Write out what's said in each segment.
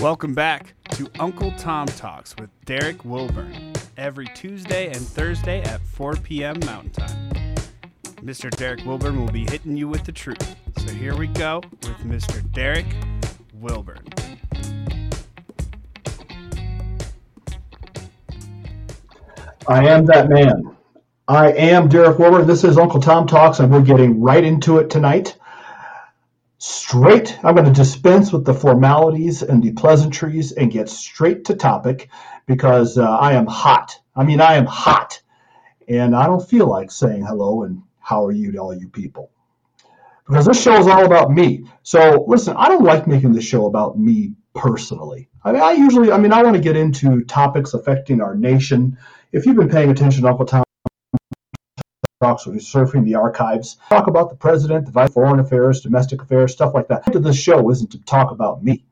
Welcome back to Uncle Tom Talks with Derrick Wilburn every Tuesday and Thursday at 4 p.m. Mountain Time. Mr. Derrick Wilburn will be hitting you with the truth. So here we go with Mr. Derrick Wilburn. I am that man. I am Derrick Wilburn. This is Uncle Tom Talks, and we're getting right into it tonight. Straight, I'm going to dispense with the formalities and the pleasantries and get straight to topic because uh, I am hot. I mean, I am hot, and I don't feel like saying hello and how are you to all you people because this show is all about me. So listen, I don't like making this show about me personally. I mean, I usually, I mean, I want to get into topics affecting our nation. If you've been paying attention Uncle Talks, or surfing the archives, talk about the president, the vice foreign affairs, domestic affairs, stuff like that. This show isn't to talk about me,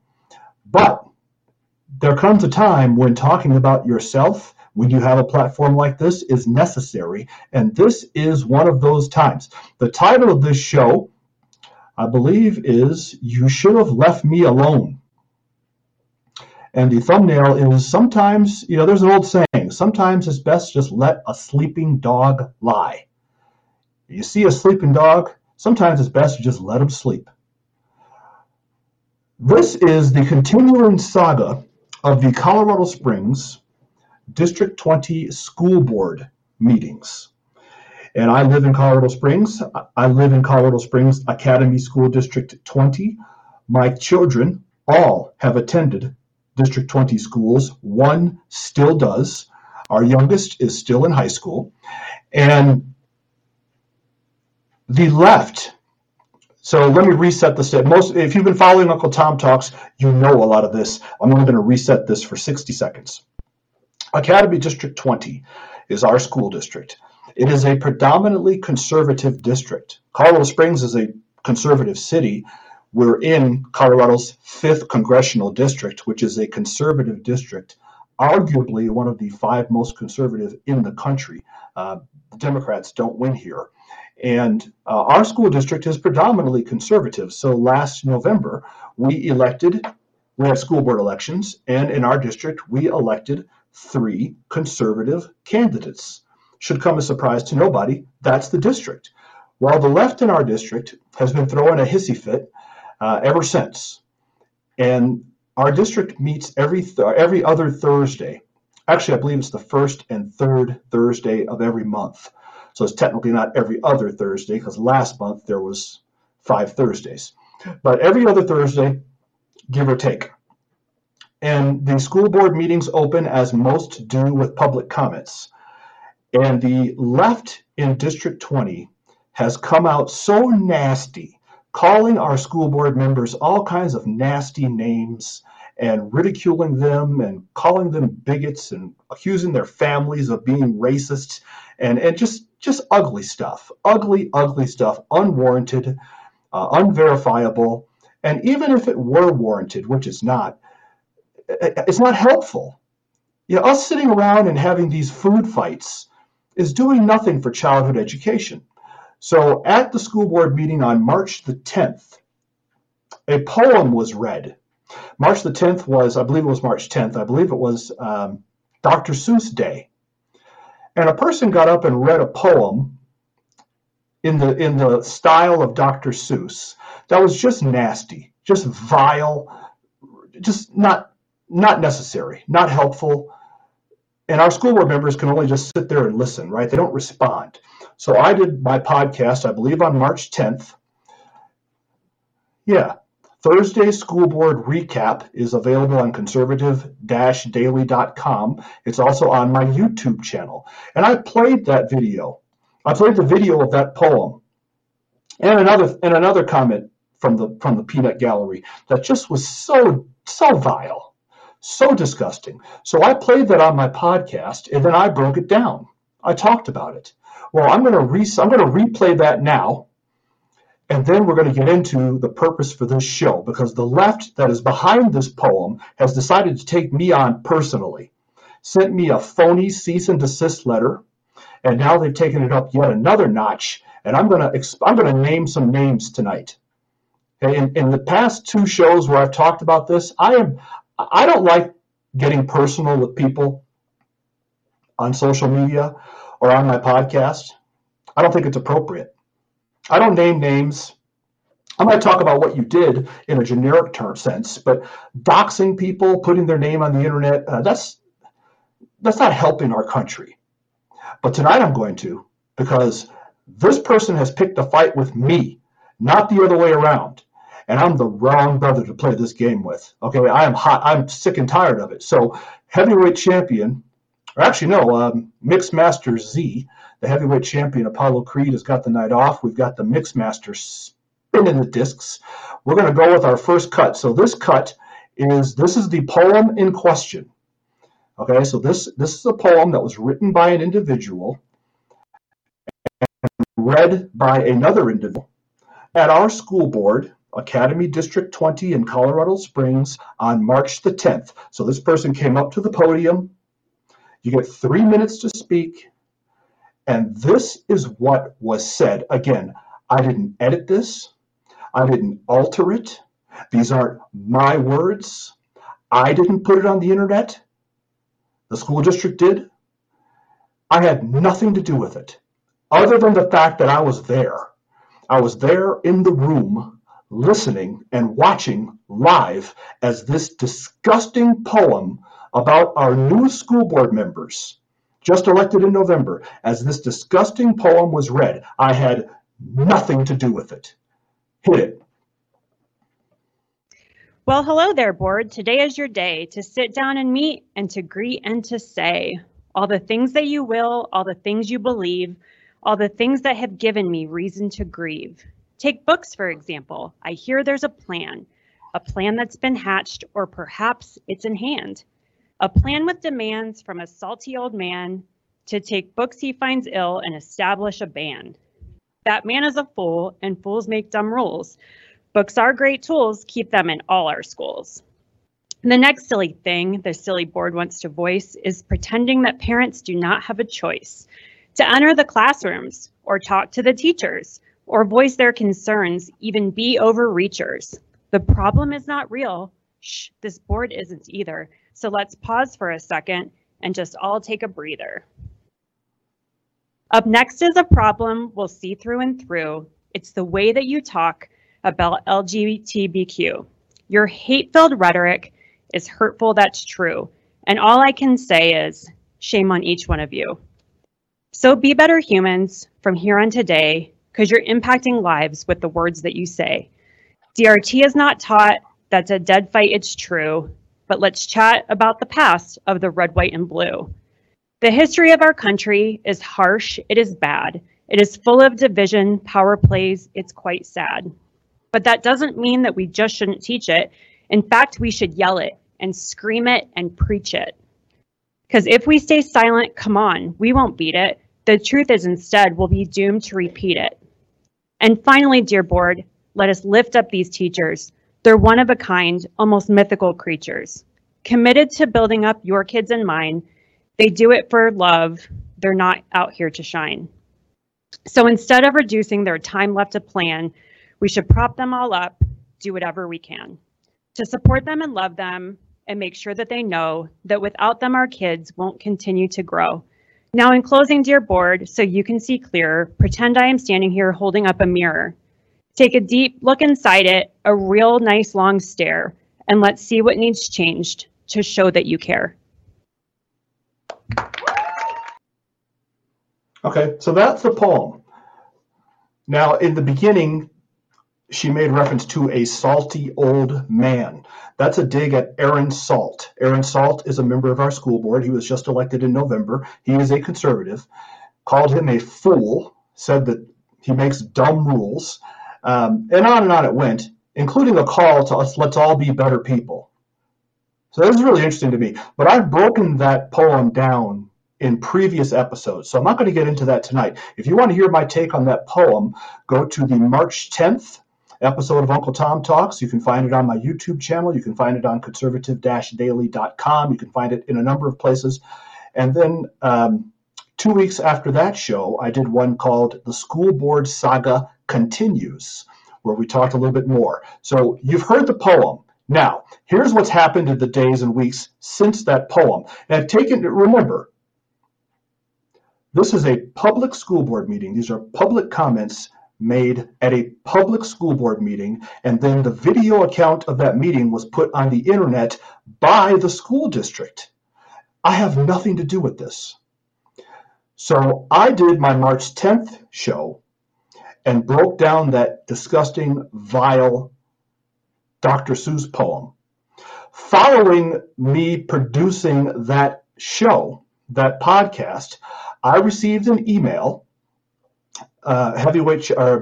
but there comes a time when talking about yourself when you have a platform like this is necessary, and this is one of those times. The title of this show, I believe, is You Should Have Left Me Alone. And the thumbnail is sometimes, you know, there's an old saying, sometimes it's best just let a sleeping dog lie. You see a sleeping dog, sometimes it's best to just let him sleep. This is the continuing saga of the Colorado Springs District 20 school board meetings. And I live in Colorado Springs. I live in Colorado Springs Academy School District 20. My children all have attended District 20 schools. One still does. Our youngest is still in high school. And the left so let me reset the state. Most, if you've been following Uncle Tom Talks, you know a lot of this. I'm only going to reset this for 60 seconds. Academy District 20 is our school district. It is a predominantly conservative district. Colorado Springs is a conservative city. We're in Colorado's 5th congressional district, which is a conservative district, arguably one of the five most conservative in the country. Uh, the Democrats don't win here. And uh, our school district is predominantly conservative. So last November, we elected, we had school board elections, and in our district, we elected three conservative candidates. Should come as a surprise to nobody. That's the district. While the left in our district has been throwing a hissy fit uh, ever since, and our district meets every th- every other Thursday. Actually, I believe it's the first and third Thursday of every month. So it's technically not every other Thursday because last month there was five Thursdays. But every other Thursday, give or take. And the school board meetings open as most do with public comments. And the left in District 20 has come out so nasty, calling our school board members all kinds of nasty names and ridiculing them and calling them bigots and accusing their families of being racist and, and just just ugly stuff ugly ugly stuff unwarranted uh, unverifiable and even if it were warranted which it's not it's not helpful. You know, us sitting around and having these food fights is doing nothing for childhood education. So at the school board meeting on March the 10th, a poem was read. March the 10th was, I believe it was March 10th, I believe it was um, Dr. Seuss Day. And a person got up and read a poem in the in the style of Dr. Seuss that was just nasty, just vile, just not not necessary, not helpful. And our school board members can only just sit there and listen, right? They don't respond. So I did my podcast, I believe on March 10th. Yeah, Thursday school board recap is available on conservative-daily.com. It's also on my YouTube channel. And I played that video. I played the video of that poem. And another and another comment from the from the peanut gallery that just was so so vile so disgusting. So I played that on my podcast and then I broke it down. I talked about it. Well, I'm going to re- I'm going to replay that now. And then we're going to get into the purpose for this show because the left that is behind this poem has decided to take me on personally. Sent me a phony cease and desist letter, and now they've taken it up yet another notch. And I'm going to I'm going to name some names tonight. Okay, in, in the past two shows where I've talked about this, I am I don't like getting personal with people on social media or on my podcast. I don't think it's appropriate. I don't name names. I might talk about what you did in a generic term sense, but doxing people, putting their name on the internet, uh, that's that's not helping our country. But tonight I'm going to because this person has picked a fight with me, not the other way around. And I'm the wrong brother to play this game with. Okay, I am hot. I'm sick and tired of it. So, heavyweight champion, or actually no, um, mixed master Z, the heavyweight champion Apollo Creed has got the night off. We've got the mixed master spinning the discs. We're going to go with our first cut. So this cut is this is the poem in question. Okay, so this this is a poem that was written by an individual and read by another individual at our school board, Academy District 20 in Colorado Springs, on March the 10th. So this person came up to the podium. You get three minutes to speak. And this is what was said. Again, I didn't edit this, I didn't alter it. These aren't my words. I didn't put it on the internet. The school district did. I had nothing to do with it other than the fact that I was there. I was there in the room listening and watching live as this disgusting poem about our new school board members, just elected in November, as this disgusting poem was read. I had nothing to do with it. Hit it. Well, hello there, board. Today is your day to sit down and meet and to greet and to say all the things that you will, all the things you believe, all the things that have given me reason to grieve. Take books, for example. I hear there's a plan, a plan that's been hatched, or perhaps it's in hand. A plan with demands from a salty old man to take books he finds ill and establish a ban. That man is a fool, and fools make dumb rules. Books are great tools, keep them in all our schools. the next silly thing the silly board wants to voice is pretending that parents do not have a choice to enter the classrooms or talk to the teachers or voice their concerns, even be overreachers. The problem is not real. Shh, this board isn't either. So let's pause for a second and just all take a breather. Up next is a problem we'll see through and through. It's the way that you talk about LGBTQ. Your hate filled rhetoric is hurtful, that's true. And all I can say is shame on each one of you. So be better humans from here on today because you're impacting lives with the words that you say. CRT is not taught, that's a dead fight, it's true. But let's chat about the past of the red, white, and blue. The history of our country is harsh, it is bad. It is full of division, power plays, it's quite sad. But that doesn't mean that we just shouldn't teach it. In fact, we should yell it and scream it and preach it. Because if we stay silent, come on, we won't beat it. The truth is instead, we'll be doomed to repeat it. And finally, dear board, let us lift up these teachers. They're one of a kind, almost mythical creatures. Committed to building up your kids and mine, they do it for love. They're not out here to shine. So instead of reducing their time left to plan, we should prop them all up, do whatever we can to support them and love them and make sure that they know that without them, our kids won't continue to grow. Now, in closing, dear board, so you can see clearer, pretend I am standing here holding up a mirror. Take a deep look inside it, a real nice long stare, and let's see what needs changed to show that you care. Okay, so that's the poem. Now, in the beginning, she made reference to a salty old man. That's a dig at Aaron Salt. Aaron Salt is a member of our school board. He was just elected in November. He is a conservative. Called him a fool, said that he makes dumb rules, um, and on and on it went, including a call to us, let's all be better people. So that was really interesting to me. But I've broken that poem down in previous episodes. So I'm not going to get into that tonight. If you want to hear my take on that poem, go to the March 10th episode of Uncle Tom Talks. You can find it on my YouTube channel. You can find it on conservative daily.com. You can find it in a number of places. And then um, two weeks after that show, I did one called The School Board Saga Continues, where we talked a little bit more. So you've heard the poem. Now, here's what's happened in the days and weeks since that poem. And I've taken, remember, this is a public school board meeting. These are public comments made at a public school board meeting, and then the video account of that meeting was put on the internet by the school district. I have nothing to do with this. So I did my March 10th show and broke down that disgusting, vile Dr. Seuss poem. Following me producing that show, that podcast, I received an email. Uh, heavyweight uh,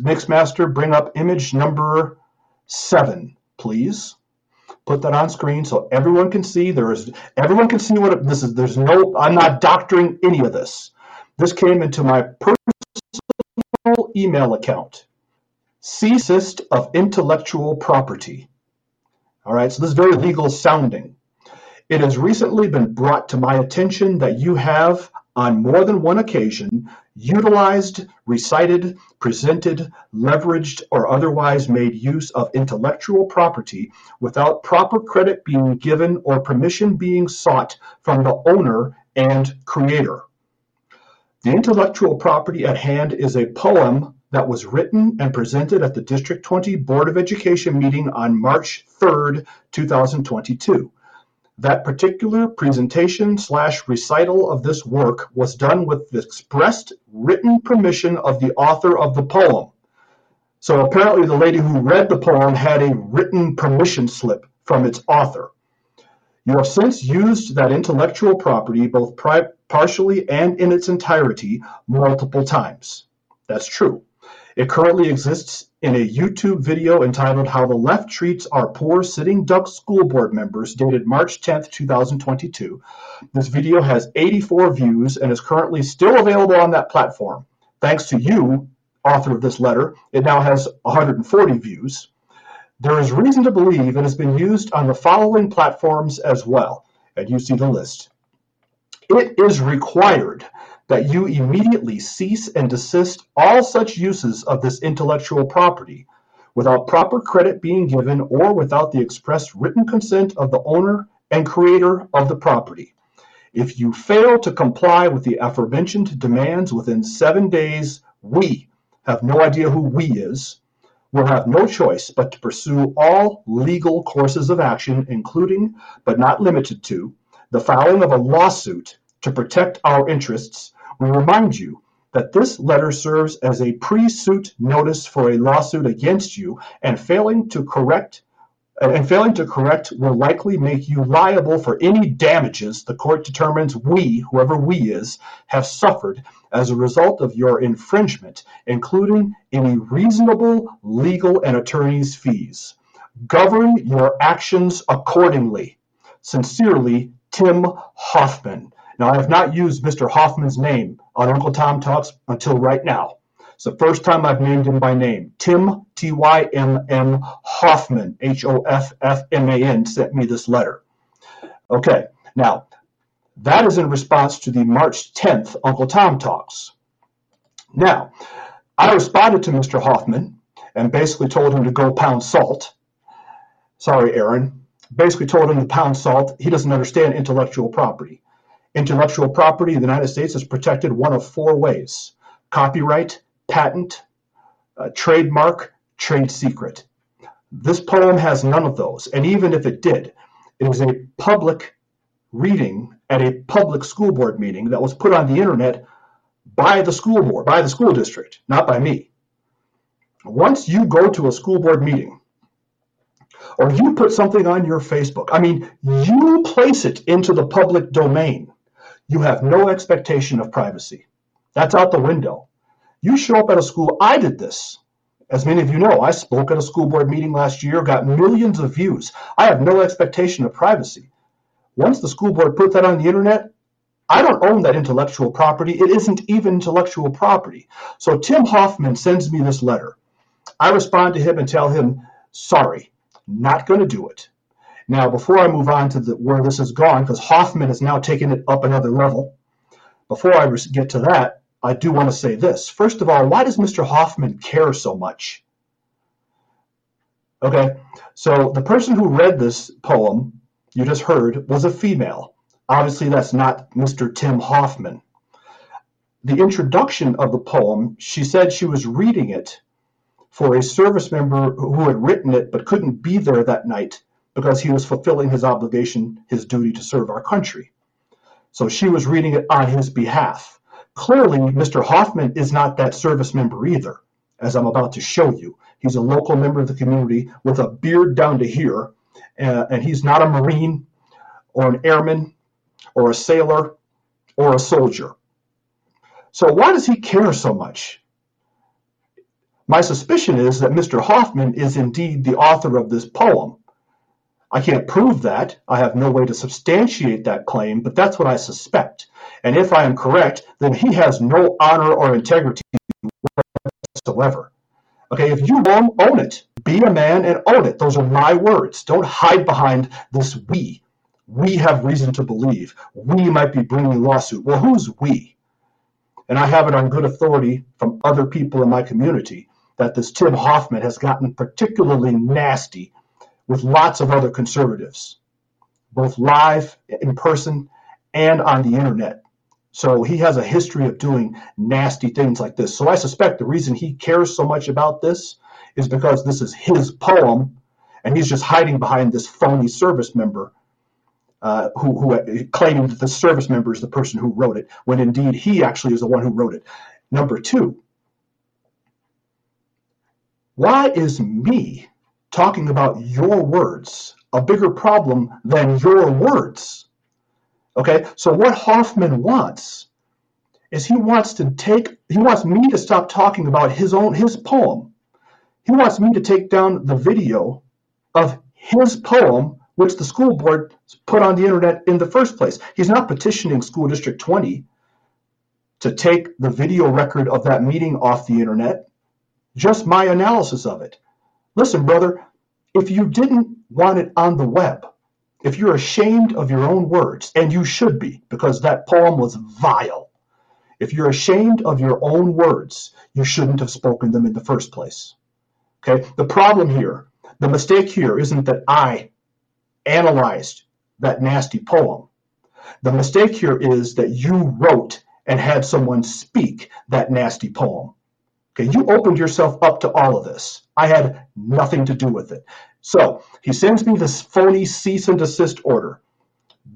mix master, bring up image number seven, please. Put that on screen so everyone can see. There is everyone can see what it, this is. There's no. I'm not doctoring any of this. This came into my personal email account. Ceasist of intellectual property. All right, so this is very legal sounding. It has recently been brought to my attention that you have on more than one occasion, utilized, recited, presented, leveraged, or otherwise made use of intellectual property without proper credit being given or permission being sought from the owner and creator. The intellectual property at hand is a poem that was written and presented at the District 20 Board of Education meeting on March 3rd, 2022. That particular presentation slash recital of this work was done with the expressed written permission of the author of the poem. So apparently, the lady who read the poem had a written permission slip from its author. You have since used that intellectual property, both partially and in its entirety, multiple times. That's true. It currently exists in a YouTube video entitled How the Left Treats Our Poor Sitting Duck School Board Members, dated March 10, 2022. This video has 84 views and is currently still available on that platform. Thanks to you, author of this letter, it now has 140 views. There is reason to believe it has been used on the following platforms as well, and you see the list. It is required that you immediately cease and desist all such uses of this intellectual property without proper credit being given or without the express written consent of the owner and creator of the property. If you fail to comply with the aforementioned demands within seven days, we have no idea who we is, will have no choice but to pursue all legal courses of action, including, but not limited to, the filing of a lawsuit to protect our interests. We remind you that this letter serves as a pre-suit notice for a lawsuit against you, and failing to correct and failing to correct will likely make you liable for any damages the court determines we, whoever we is, have suffered as a result of your infringement, including any reasonable legal and attorney's fees. Govern your actions accordingly. Sincerely, Tymm Hoffman. Now, I have not used Mr. Hoffman's name on Uncle Tom Talks until right now. It's the first time I've named him by name. Tymm, T Y M M Hoffman, H O F F M A N, sent me this letter. Okay, now that is in response to the March 10th Uncle Tom Talks. Now, I responded to Mr. Hoffman and basically told him to go pound salt. Sorry, Aaron. Basically told him to pound salt. He doesn't understand intellectual property. Intellectual property in the United States is protected one of four ways copyright, patent, uh, trademark, trade secret. This poem has none of those. And even if it did, it was a public reading at a public school board meeting that was put on the internet by the school board, by the school district, not by me. Once you go to a school board meeting, or you put something on your Facebook, I mean, you place it into the public domain you have no expectation of privacy. That's out the window. You show up at a school, I did this. As many of you know, I spoke at a school board meeting last year, got millions of views. I have no expectation of privacy. Once the school board put that on the internet, I don't own that intellectual property. It isn't even intellectual property. So Tymm Hoffman sends me this letter. I respond to him and tell him, sorry, not going to do it. Now, before I move on to the, where this has gone, because Hoffman has now taken it up another level, before I get to that, I do want to say this. First of all, why does Mr. Hoffman care so much? Okay, so the person who read this poem you just heard was a female. Obviously, that's not Mr. Tymm Hoffman. The introduction of the poem, she said she was reading it for a service member who had written it but couldn't be there that night because he was fulfilling his obligation, his duty to serve our country. So she was reading it on his behalf. Clearly, Mr. Hoffman is not that service member either, as I'm about to show you. He's a local member of the community with a beard down to here, uh, and he's not a Marine or an airman or a sailor or a soldier. So, why does he care so much? My suspicion is that Mr. Hoffman is indeed the author of this poem. I can't prove that. I have no way to substantiate that claim, but that's what I suspect. And if I am correct, then he has no honor or integrity whatsoever. Okay, if you own, own it, be a man and own it. Those are my words. Don't hide behind this we. We have reason to believe. We might be bringing lawsuit. Well, who's we? And I have it on good authority from other people in my community that this Tymm Hoffman has gotten particularly nasty with lots of other conservatives, both live in person and on the internet. So he has a history of doing nasty things like this. So I suspect the reason he cares so much about this is because this is his poem, and he's just hiding behind this phony service member uh, who, who claiming that the service member is the person who wrote it, when indeed he actually is the one who wrote it. Number two, why is me talking about your words a bigger problem than your words? Okay, so what Hoffman wants is he wants to take, he wants me to stop talking about his own, his poem. He wants me to take down the video of his poem, which the school board put on the internet in the first place. He's not petitioning School District 20 to take the video record of that meeting off the internet, just my analysis of it. Listen, brother, if you didn't want it on the web, if you're ashamed of your own words, and you should be, because that poem was vile, if you're ashamed of your own words, you shouldn't have spoken them in the first place. Okay? The problem here, the mistake here isn't that I analyzed that nasty poem. The mistake here is that you wrote and had someone speak that nasty poem. Okay, you opened yourself up to all of this. I had nothing to do with it. So he sends me this phony cease and desist order,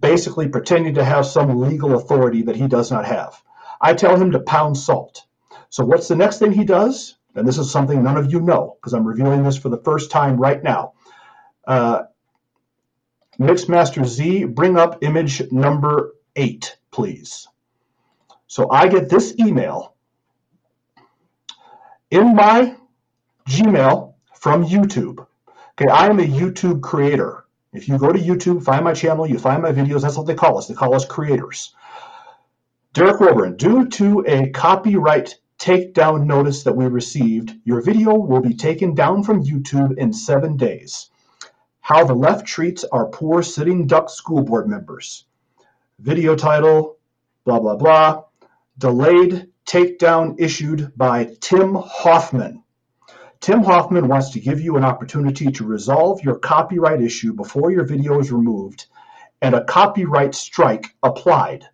basically pretending to have some legal authority that he does not have. I tell him to pound salt. So what's the next thing he does? And this is something none of you know because I'm reviewing this for the first time right now. Uh, Mixmaster Z, bring up image number eight, please. So I get this email in my Gmail from YouTube. Okay, I am a YouTube creator. If you go to YouTube, find my channel, you find my videos, that's what they call us. They call us creators. Derrick Wilburn, due to a copyright takedown notice that we received, your video will be taken down from YouTube in seven days. How the left treats our poor sitting duck school board members. Video title, blah, blah, blah. Delayed takedown issued by Tymm Hoffman. Tymm Hoffman wants to give you an opportunity to resolve your copyright issue before your video is removed and a copyright strike applied.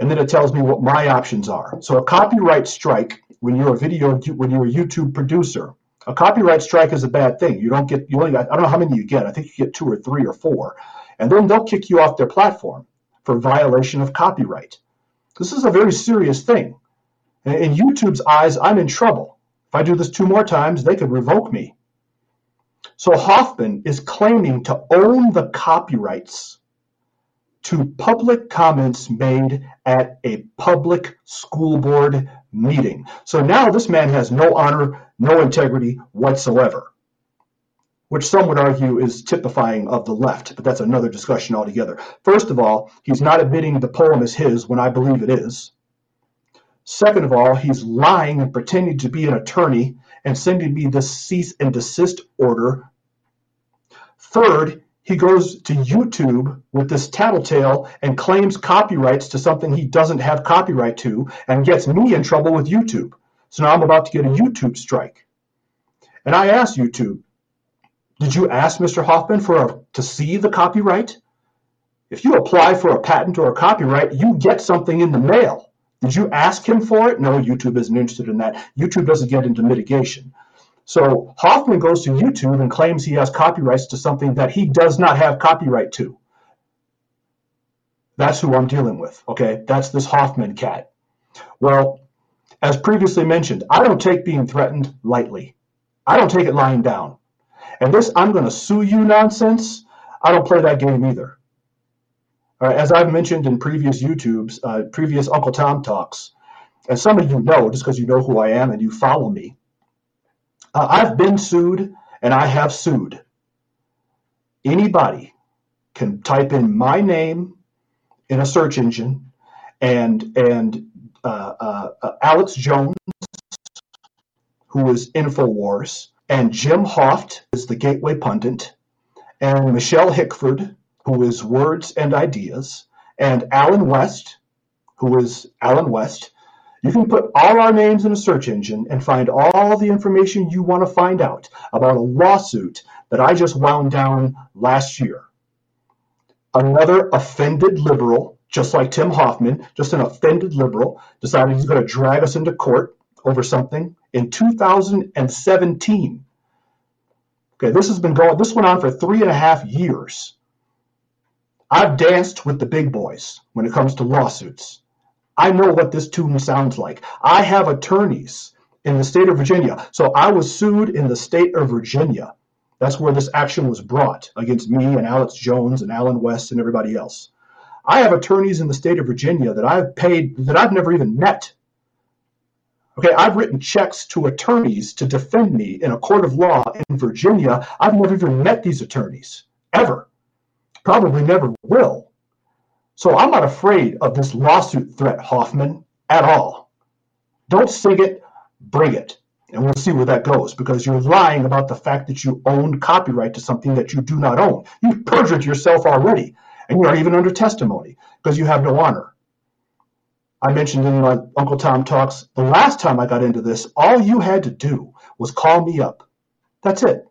And then it tells me what my options are. So a copyright strike when you're a video when you're a YouTube producer, a copyright strike is a bad thing. You don't get you only I don't know how many you get. I think you get two or three or four. And then they'll kick you off their platform for violation of copyright. This is a very serious thing. In YouTube's eyes, I'm in trouble. If I do this two more times, they could revoke me. So Hoffman is claiming to own the copyrights to public comments made at a public school board meeting. So now this man has no honor, no integrity whatsoever, which some would argue is typifying of the left, but that's another discussion altogether. First of all, he's not admitting the poem is his when I believe it is. Second of all, he's lying and pretending to be an attorney and sending me this cease and desist order. Third, he goes to YouTube with this tattletale and claims copyrights to something he doesn't have copyright to and gets me in trouble with YouTube. So now I'm about to get a YouTube strike. And I asked YouTube, Did you ask Mr. Hoffman for a, to see the copyright? If you apply for a patent or a copyright, you get something in the mail. Did you ask him for it? No, YouTube isn't interested in that. YouTube doesn't get into mitigation. So Hoffman goes to YouTube and claims he has copyrights to something that he does not have copyright to. That's who I'm dealing with. Okay, that's this Hoffman cat. Well, as previously mentioned, I don't take being threatened lightly. I don't take it lying down. And this I'm going to sue you nonsense, I don't play that game either. As I've mentioned in previous YouTubes, uh, previous Uncle Tom talks, and some of you know just because you know who I am and you follow me, uh, I've been sued and I have sued. Anybody can type in my name in a search engine and and uh, uh, uh, Alex Jones, who is InfoWars, and Jim Hoft is the Gateway Pundit, and Michele Hickford, who is Words and Ideas, and Allen West, who is Allen West. You can put all our names in a search engine and find all the information you want to find out about a lawsuit that I just wound down last year. Another offended liberal, just like Tymm Hoffman, just an offended liberal, decided he's going to drag us into court over something in 2017. Okay, this has been going, this went on for three and a half years. I've danced with the big boys when it comes to lawsuits. I know what this tune sounds like. I have attorneys in the state of Virginia. So I was sued in the state of Virginia. That's where this action was brought against me and Alex Jones and Allen West and everybody else. I have attorneys in the state of Virginia that I've paid that I've never even met Okay, I've written checks to attorneys to defend me in a court of law in Virginia. I've never even met these attorneys, ever. Probably never will. So I'm not afraid of this lawsuit threat, Hoffman, at all. Don't sing it, bring it. And we'll see where that goes because you're lying about the fact that you own copyright to something that you do not own. You've perjured yourself already, and you are even under testimony because you have no honor. I mentioned in my Uncle Tom talks, the last time I got into this, all you had to do was call me up. That's it.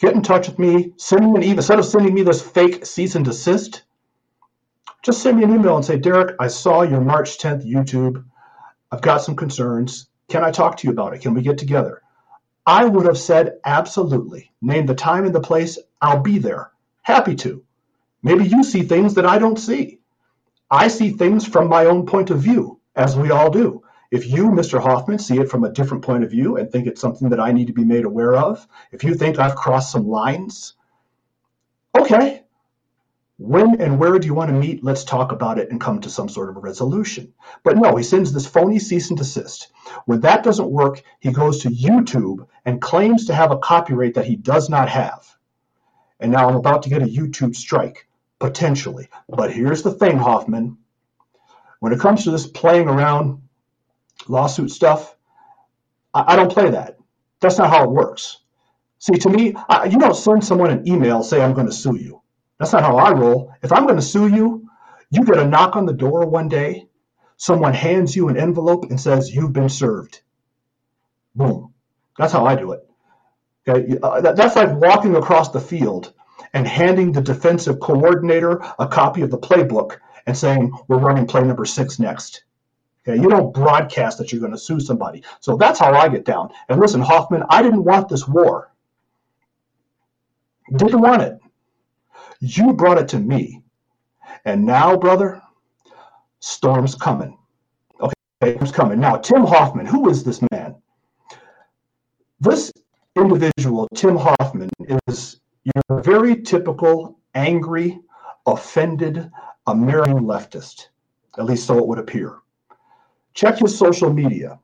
Get in touch with me, send me an email. Instead of sending me this fake cease and desist, just send me an email and say, Derrick, I saw your March 10th YouTube. I've got some concerns. Can I talk to you about it? Can we get together? I would have said absolutely. Name the time and the place. I'll be there. Happy to. Maybe you see things that I don't see. I see things from my own point of view, as we all do. If you, Mr. Hoffman, see it from a different point of view and think it's something that I need to be made aware of, if you think I've crossed some lines, okay. When and where do you want to meet? Let's talk about it and come to some sort of a resolution. But no, he sends this phony cease and desist. When that doesn't work, he goes to YouTube and claims to have a copyright that he does not have. And now I'm about to get a YouTube strike potentially. But here's the thing, Hoffman. When it comes to this playing around lawsuit stuff, I, I don't play that. That's not how it works. See, to me, I, you don't send someone an email say I'm going to sue you. That's not how I roll. If I'm going to sue you, you get a knock on the door one day, someone hands you an envelope and says you've been served. Boom. That's how I do it. Okay, uh, that, that's like walking across the field and handing the defensive coordinator a copy of the playbook and saying, we're running play number six next. Okay, you don't broadcast that you're going to sue somebody. So that's how I get down. And listen, Hoffman, I didn't want this war. Didn't want it. You brought it to me. And now, brother, storm's coming. Okay, storm's coming. Now, Tymm Hoffman, who is this man? This individual, Tymm Hoffman, is you're a very typical, angry, offended American leftist. At least so it would appear. Check his social media.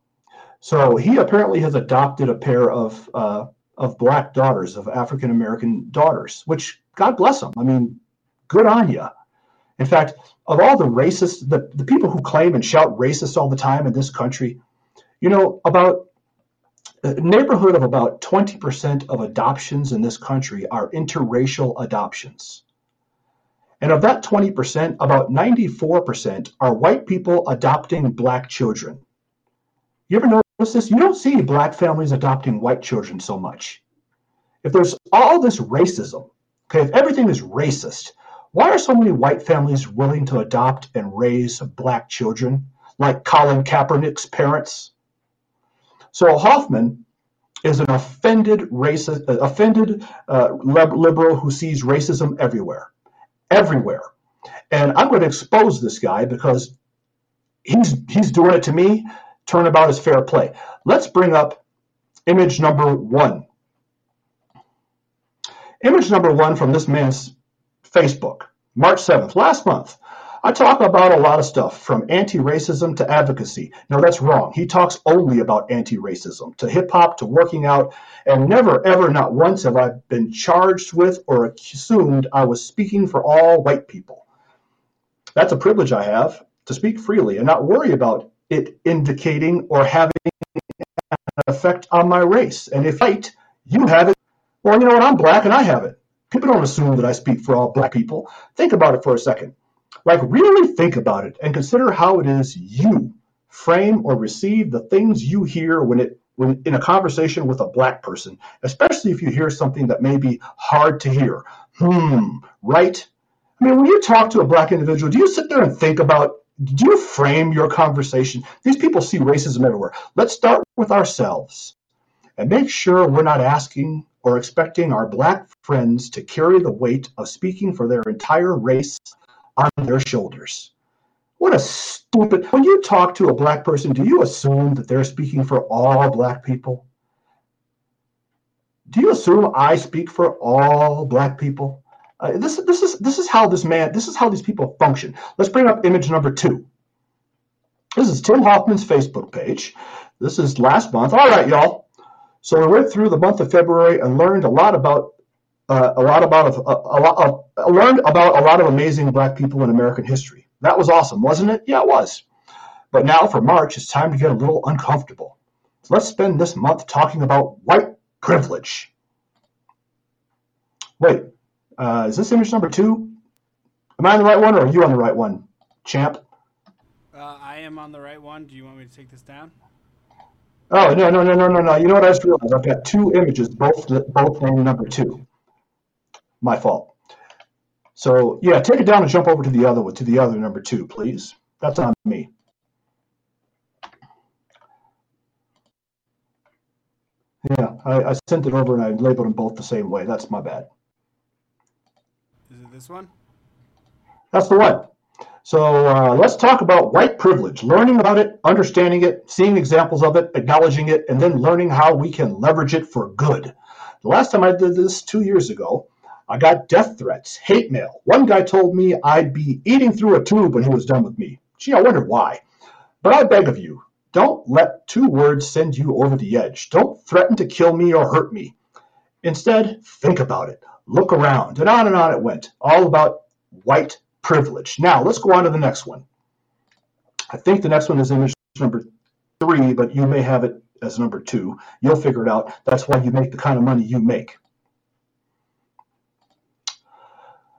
So he apparently has adopted a pair of uh, of black daughters, of African American daughters, which God bless them. I mean, good on you. In fact, of all the racists, the, the people who claim and shout racist all the time in this country, you know, about a neighborhood of about 20% of adoptions in this country are interracial adoptions. And of that 20%, about 94% are white people adopting black children. You ever notice this? You don't see black families adopting white children so much. if there's all this racism, okay, if everything is racist, why are so many white families willing to adopt and raise black children, like Colin Kaepernick's parents? So Hoffman is an offended racist, uh, offended uh, liberal who sees racism everywhere, everywhere. And I'm going to expose this guy because he's he's doing it to me. Turnabout is fair play. Let's bring up image number one. Image number one from this man's Facebook, March 7th, last month. I talk about a lot of stuff from anti racism to advocacy. No, that's wrong. He talks only about anti racism, to hip hop, to working out, and never, ever, not once have I been charged with or assumed I was speaking for all white people. That's a privilege I have to speak freely and not worry about it indicating or having an effect on my race. And if right, you have it, well, you know what? I'm black and I have it. People don't assume that I speak for all black people. Think about it for a second. Like, really think about it and consider how it is you frame or receive the things you hear when it when in a conversation with a black person, especially if you hear something that may be hard to hear. Hmm, right? I mean, when you talk to a black individual, do you sit there and think about do you frame your conversation? These people see racism everywhere. Let's start with ourselves and make sure we're not asking or expecting our black friends to carry the weight of speaking for their entire race their shoulders. What a stupid. When you talk to a black person, do you assume that they're speaking for all black people? Do you assume I speak for all black people? Uh, this, this is this is how this man this is how these people function. Let's bring up image number two. This is Tymm Hoffman's Facebook page. This is last month. All right, y'all. So we went through the month of February and learned a lot about uh, a lot about a, a lot of, uh, learned about a lot of amazing black people in American history. That was awesome, wasn't it? Yeah, it was. But now for March, it's time to get a little uncomfortable. So let's spend this month talking about white privilege. Wait, uh, is this image number two? Am I on the right one, or are you on the right one, champ? Uh, I am on the right one. Do you want me to take this down? Oh no no no no no no! You know what I just realized? I've got two images, both both named number two. My fault. So yeah, take it down and jump over to the other one, to the other number two, please. That's on me. Yeah, I, I sent it over and I labeled them both the same way. That's my bad. Is it this one? That's the one. So uh, let's talk about white privilege, learning about it, understanding it, seeing examples of it, acknowledging it, and then learning how we can leverage it for good. The last time I did this two years ago, I got death threats, hate mail. One guy told me I'd be eating through a tube when he was done with me. Gee, I wondered why. But I beg of you, don't let two words send you over the edge. Don't threaten to kill me or hurt me. Instead, think about it. Look around. And on and on it went, all about white privilege. Now, let's go on to the next one. I think the next one is image number three, but you may have it as number two. You'll figure it out. That's why you make the kind of money you make.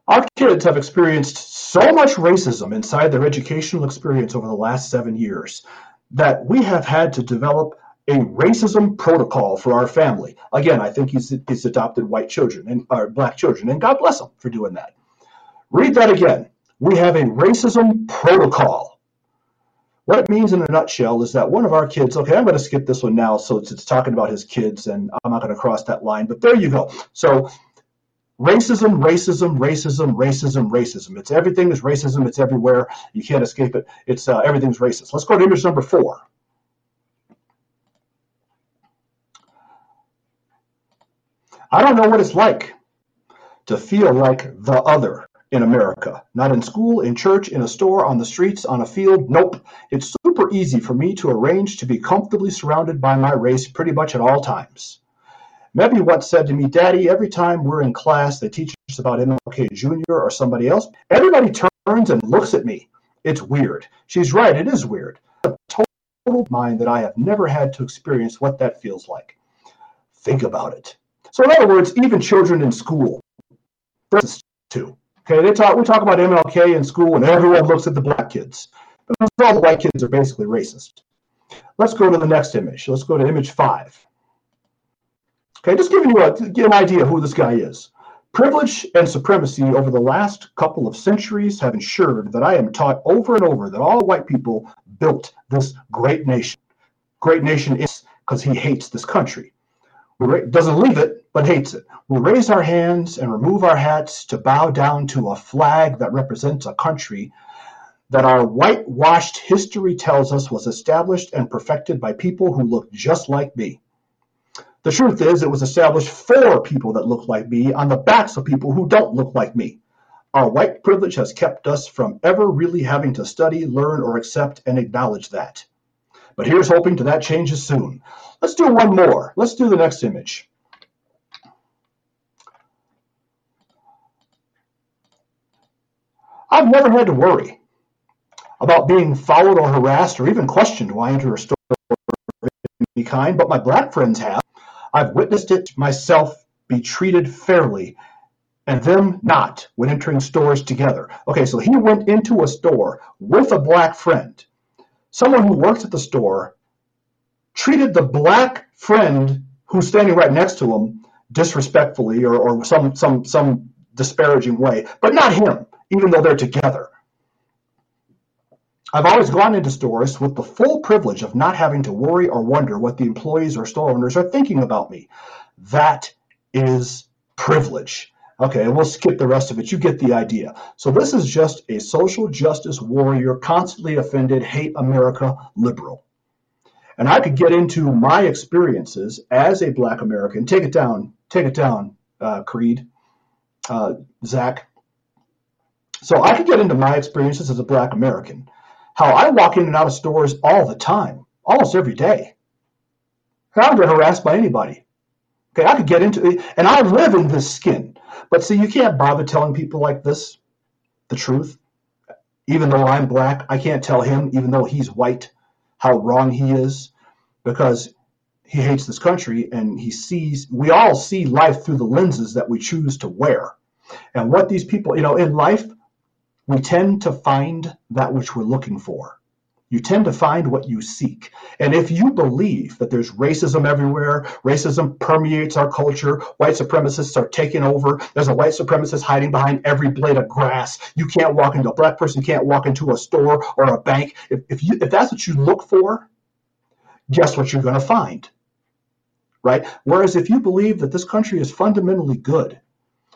Our kids have experienced so much racism inside their educational experience over the last seven years that we have had to develop a racism protocol for our family. Again, I think he's, he's adopted white children and or black children, and God bless him for doing that. Read that again. We have a racism protocol. What it means in a nutshell is that one of our kids, okay, I'm going to skip this one now, so it's, it's talking about his kids, and I'm not going to cross that line, but there you go. So racism, racism, racism, racism, racism. It's everything is racism. It's everywhere. You can't escape it. It's uh, everything's racist. Let's go to image number four. I don't know what it's like to feel like the other in America. Not in school, in church, in a store, on the streets, on a field. Nope. It's super easy for me to arrange to be comfortably surrounded by my race pretty much at all times. Mebby once said to me, Daddy, every time we're in class, they teach us about MLK Jr. or somebody else. Everybody turns and looks at me. It's weird. She's right, it is weird. A total mind that I have never had to experience what that feels like. Think about it. So, in other words, even children in school, too. Okay, they talk. We talk about MLK in school, and everyone looks at the black kids all the white kids are basically racist. Let's go to the next image. Let's go to image five. Okay, just giving you a, get an idea who this guy is. Privilege and supremacy over the last couple of centuries have ensured that I am taught over and over that all white people built this great nation. Great nation is because he hates this country. We doesn't leave it, but hates it. We raise our hands and remove our hats to bow down to a flag that represents a country that our whitewashed history tells us was established and perfected by people who look just like me. The truth is, it was established for people that look like me on the backs of people who don't look like me. Our white privilege has kept us from ever really having to study, learn, or accept and acknowledge that. But here's hoping to that changes soon. Let's do one more. Let's do the next image. I've never had to worry about being followed or harassed or even questioned while I enter a store of any kind, but my black friends have. I've witnessed it myself be treated fairly and them not when entering stores together. Okay, so he went into a store with a black friend. Someone who works at the store treated the black friend who's standing right next to him disrespectfully or, or some some some disparaging way, but not him, even though they're together. I've always gone into stores with the full privilege of not having to worry or wonder what the employees or store owners are thinking about me. That is privilege. Okay, we'll skip the rest of it. You get the idea. So, this is just a social justice warrior, constantly offended, hate America liberal. And I could get into my experiences as a Black American. Take it down, take it down, uh, Creed, uh, Zach. So, I could get into my experiences as a Black American how I walk in and out of stores all the time, almost every day. I don't get harassed by anybody. Okay, I could get into it, and I live in this skin. But see, you can't bother telling people like this the truth. Even though I'm black, I can't tell him, even though he's white, how wrong he is, because he hates this country and he sees, we all see life through the lenses that we choose to wear. And what these people, you know, in life, we tend to find that which we're looking for. You tend to find what you seek. And if you believe that there's racism everywhere, racism permeates our culture, white supremacists are taking over, there's a white supremacist hiding behind every blade of grass. You can't walk into a black person you can't walk into a store or a bank. If, if, you, if that's what you look for, guess what you're going to find? Right? Whereas if you believe that this country is fundamentally good,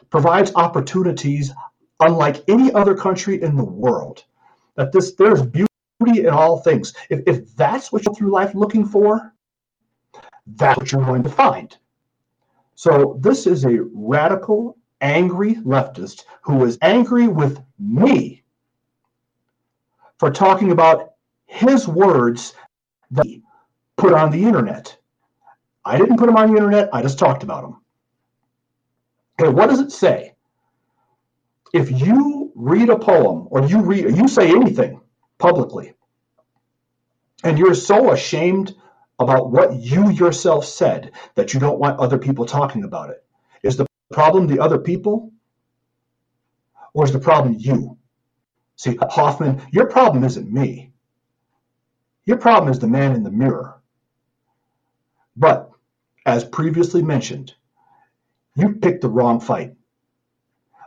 provides opportunities unlike any other country in the world. That this there's beauty in all things. If, if that's what you're through life looking for, that's what you're going to find. So this is a radical, angry leftist who is angry with me for talking about his words that he put on the internet. I didn't put them on the internet, I just talked about them. Okay, what does it say? If you read a poem or you read you say anything publicly and you're so ashamed about what you yourself said that you don't want other people talking about it is the problem the other people or is the problem you? See hoffman your problem isn't me. Your problem is the man in the mirror. But as previously mentioned you picked the wrong fight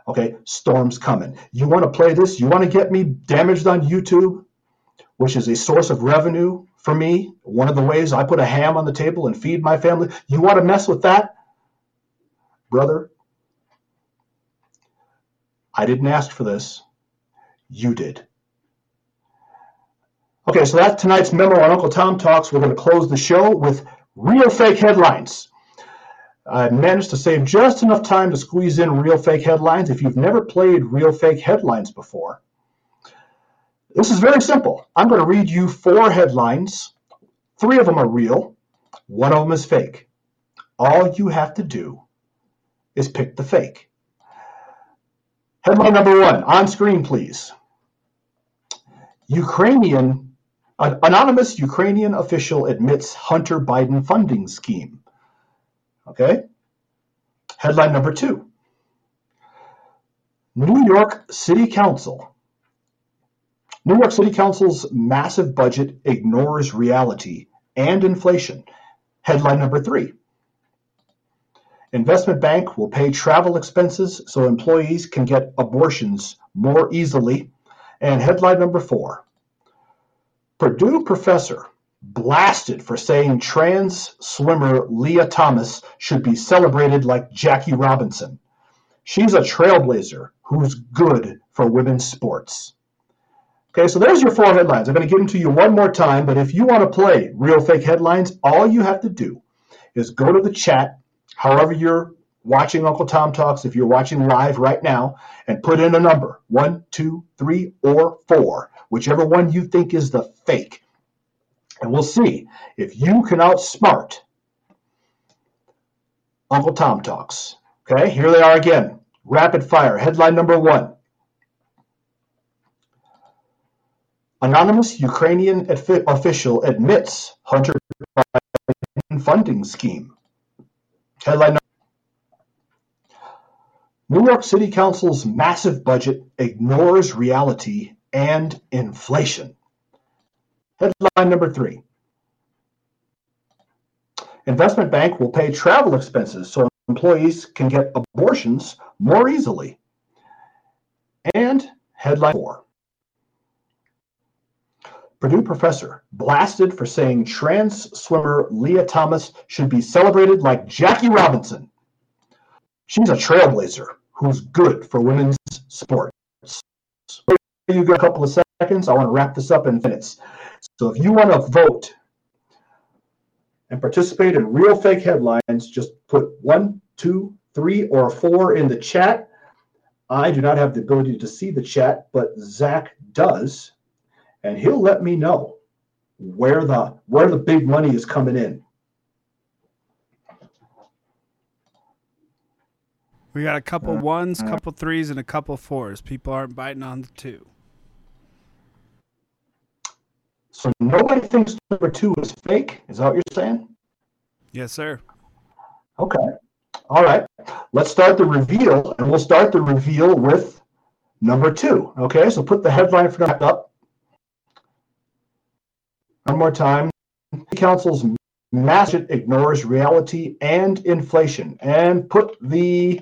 Okay, storm's coming. You want to play this? You want to get me damaged on YouTube, which is a source of revenue for me? One of the ways I put a ham on the table and feed my family. You want to mess with that? Brother, I didn't ask for this. You did. Okay, so that's tonight's memo on Uncle Tom Talks. We're going to close the show with real fake headlines. I managed to save just enough time to squeeze in real fake headlines. If you've never played real fake headlines before, this is very simple. I'm going to read you four headlines. Three of them are real, one of them is fake. All you have to do is pick the fake. Headline number one on screen, please. Ukrainian, anonymous Ukrainian official admits Hunter Biden funding scheme. Okay? Headline number two New York City Council. New York City Council's massive budget ignores reality and inflation. Headline number three Investment bank will pay travel expenses so employees can get abortions more easily. And headline number four Purdue professor blasted for saying trans swimmer Lia Thomas should be celebrated like Jackie Robinson. She's a trailblazer who's good for women's sports. Okay, so there's your four headlines. I'm going to give them to you one more time, but if you want to play real fake headlines, all you have to do is go to the chat, however you're watching Uncle Tom Talks, if you're watching live right now, and put in a number one, two, three, or four, whichever one you think is the fake. And we'll see if you can outsmart Uncle Tom Talks. Okay, here they are again. Rapid fire. Headline number one Anonymous Ukrainian official admits Hunter Biden funding scheme. Headline number New York City Council's massive budget ignores reality and inflation. Headline number three Investment bank will pay travel expenses so employees can get abortions more easily. And headline four Purdue professor blasted for saying trans swimmer Lia Thomas should be celebrated like Jackie Robinson. She's a trailblazer who's good for women's sports. You got a couple of seconds. I want to wrap this up in minutes. So if you want to vote and participate in real fake headlines, just put one, two, three, or four in the chat. I do not have the ability to see the chat, but Zach does, and he'll let me know where the where the big money is coming in. We got a couple ones, couple threes, and a couple fours. People aren't biting on the two. So nobody thinks number two is fake. Is that what you're saying? Yes, sir. Okay. All right. Let's start the reveal, and we'll start the reveal with number two. Okay, so put the headline for that up. One more time. The council's massive ignores reality and inflation. And put the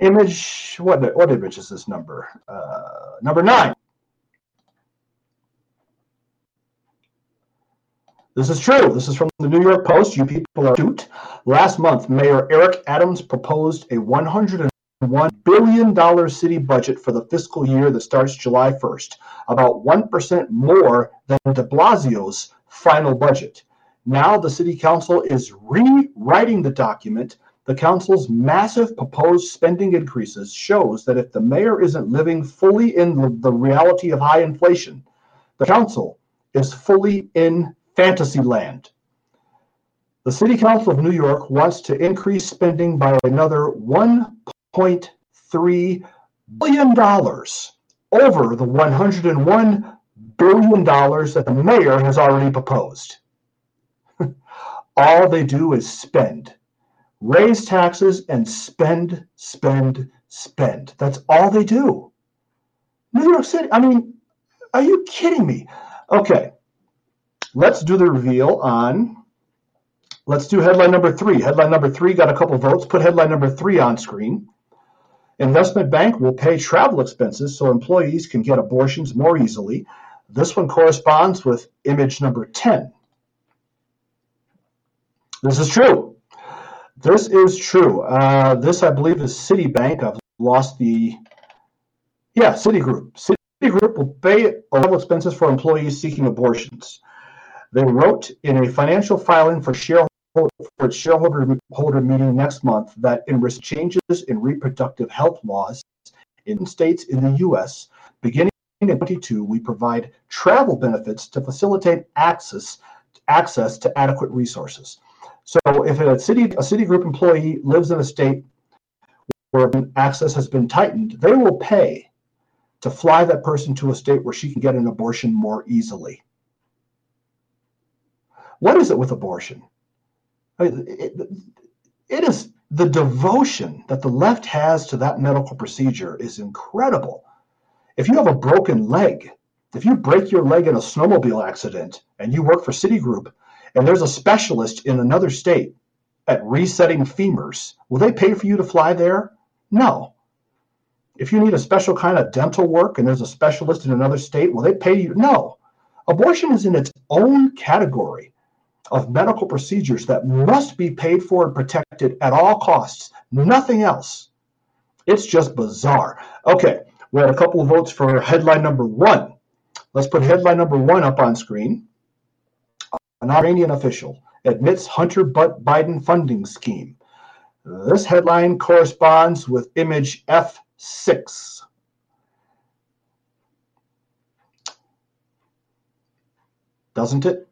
image, what, what image is this number? Uh, number nine. This is true. This is from the New York Post. You people are astute. Last month, Mayor Eric Adams proposed a $101 billion city budget for the fiscal year that starts July 1st, about 1% more than de Blasio's final budget. Now the city council is rewriting the document. The council's massive proposed spending increases shows that if the mayor isn't living fully in the, the reality of high inflation, the council is fully in Fantasyland. The City Council of New York wants to increase spending by another $1.3 billion over the $101 billion that the mayor has already proposed. all they do is spend, raise taxes, and spend, spend, spend. That's all they do. New York City, I mean, are you kidding me? Okay, Let's do the reveal on. Let's do headline number three. Headline number three got a couple votes. Put headline number three on screen. Investment bank will pay travel expenses so employees can get abortions more easily. This one corresponds with image number 10. This is true. This is true. Uh, this, I believe, is Citibank. I've lost the. Yeah, Citigroup. Citigroup will pay travel expenses for employees seeking abortions. They wrote in a financial filing for shareholder for its shareholder holder meeting next month that in risk changes in reproductive health laws in states in the U.S. beginning in 22, we provide travel benefits to facilitate access access to adequate resources. So if a city a Citigroup employee lives in a state where access has been tightened, they will pay to fly that person to a state where she can get an abortion more easily. What is it with abortion? It, it is the devotion that the left has to that medical procedure is incredible. If you have a broken leg, if you break your leg in a snowmobile accident and you work for Citigroup and there's a specialist in another state at resetting femurs, will they pay for you to fly there? No. If you need a special kind of dental work and there's a specialist in another state, will they pay you? No. Abortion is in its own category of medical procedures that must be paid for and protected at all costs, nothing else. It's just bizarre. Okay, we had a couple of votes for headline number one. Let's put headline number one up on screen. An Iranian official admits Hunter Biden funding scheme. This headline corresponds with image F6. Doesn't it?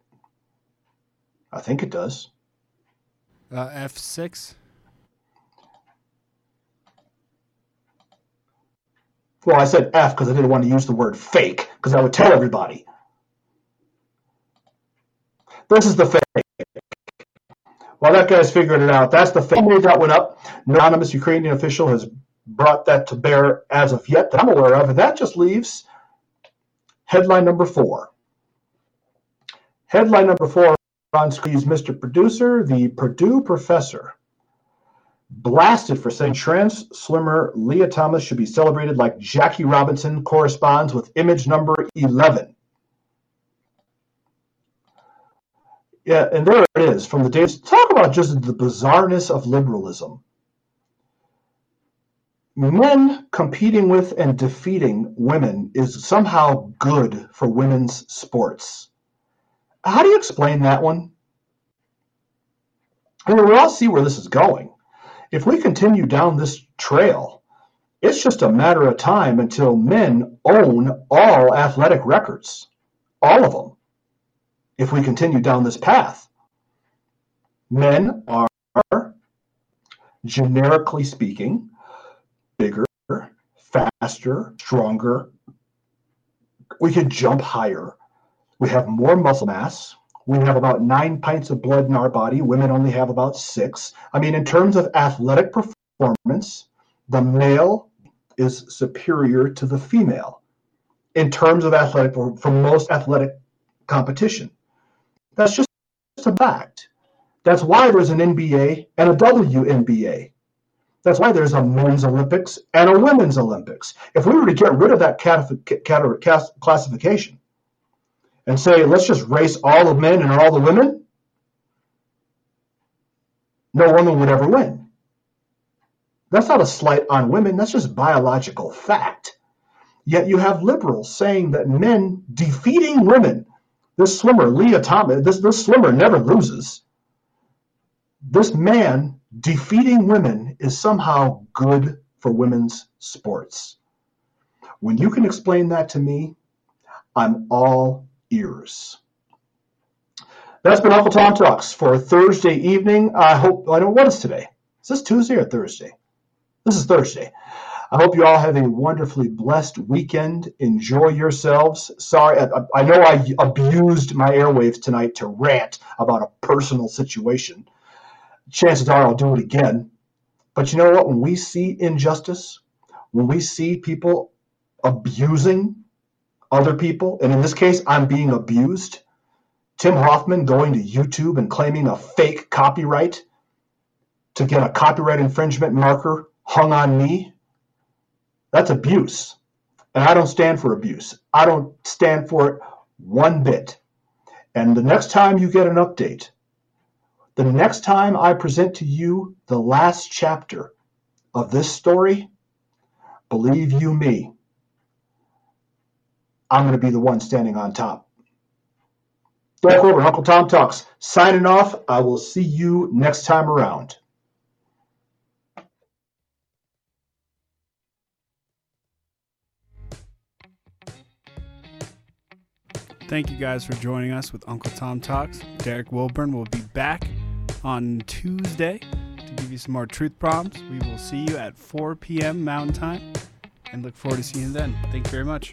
I think it does. Uh, F6? Well, I said F because I didn't want to use the word fake because I would tell everybody. This is the fake. Well, that guy's figured it out. That's the fake that went up. No anonymous Ukrainian official has brought that to bear as of yet that I'm aware of. And that just leaves headline number four. Headline number four on screen Mr. Producer, the Purdue professor blasted for saying trans swimmer Lia Thomas should be celebrated like Jackie Robinson corresponds with image number 11. Yeah, and there it is from the days. Talk about just the bizarreness of liberalism. Men competing with and defeating women is somehow good for women's sports. How do you explain that one? I mean, we all see where this is going. If we continue down this trail, it's just a matter of time until men own all athletic records, all of them. If we continue down this path, men are, generically speaking, bigger, faster, stronger. We can jump higher. We have more muscle mass. We have about nine pints of blood in our body. Women only have about six. I mean, in terms of athletic performance, the male is superior to the female in terms of athletic for most athletic competition. That's just a fact. That's why there's an NBA and a WNBA. That's why there's a men's Olympics and a women's Olympics. If we were to get rid of that classification, and say, let's just race all the men and all the women, no woman would ever win. That's not a slight on women, that's just biological fact. Yet you have liberals saying that men defeating women, this swimmer, Lia Thomas, this, this swimmer never loses. This man defeating women is somehow good for women's sports. When you can explain that to me, I'm all ears. That's been Uncle Tom Talks for Thursday evening. I hope, I don't know, what is today? Is this Tuesday or Thursday? This is Thursday. I hope you all have a wonderfully blessed weekend. Enjoy yourselves. Sorry, I, I know I abused my airwaves tonight to rant about a personal situation. Chances are I'll do it again. But you know what? When we see injustice, when we see people abusing other people, and in this case, I'm being abused. Tymm Hoffman going to YouTube and claiming a fake copyright to get a copyright infringement marker hung on me. That's abuse. And I don't stand for abuse. I don't stand for it one bit. And the next time you get an update, the next time I present to you the last chapter of this story, believe you me, I'm going to be the one standing on top. Doug Wilburn, Uncle Tom Talks, signing off. I will see you next time around. Thank you guys for joining us with Uncle Tom Talks. Derrick Wilburn will be back on Tuesday to give you some more truth bombs. We will see you at 4 p.m. Mountain Time and look forward to seeing you then. Thank you very much.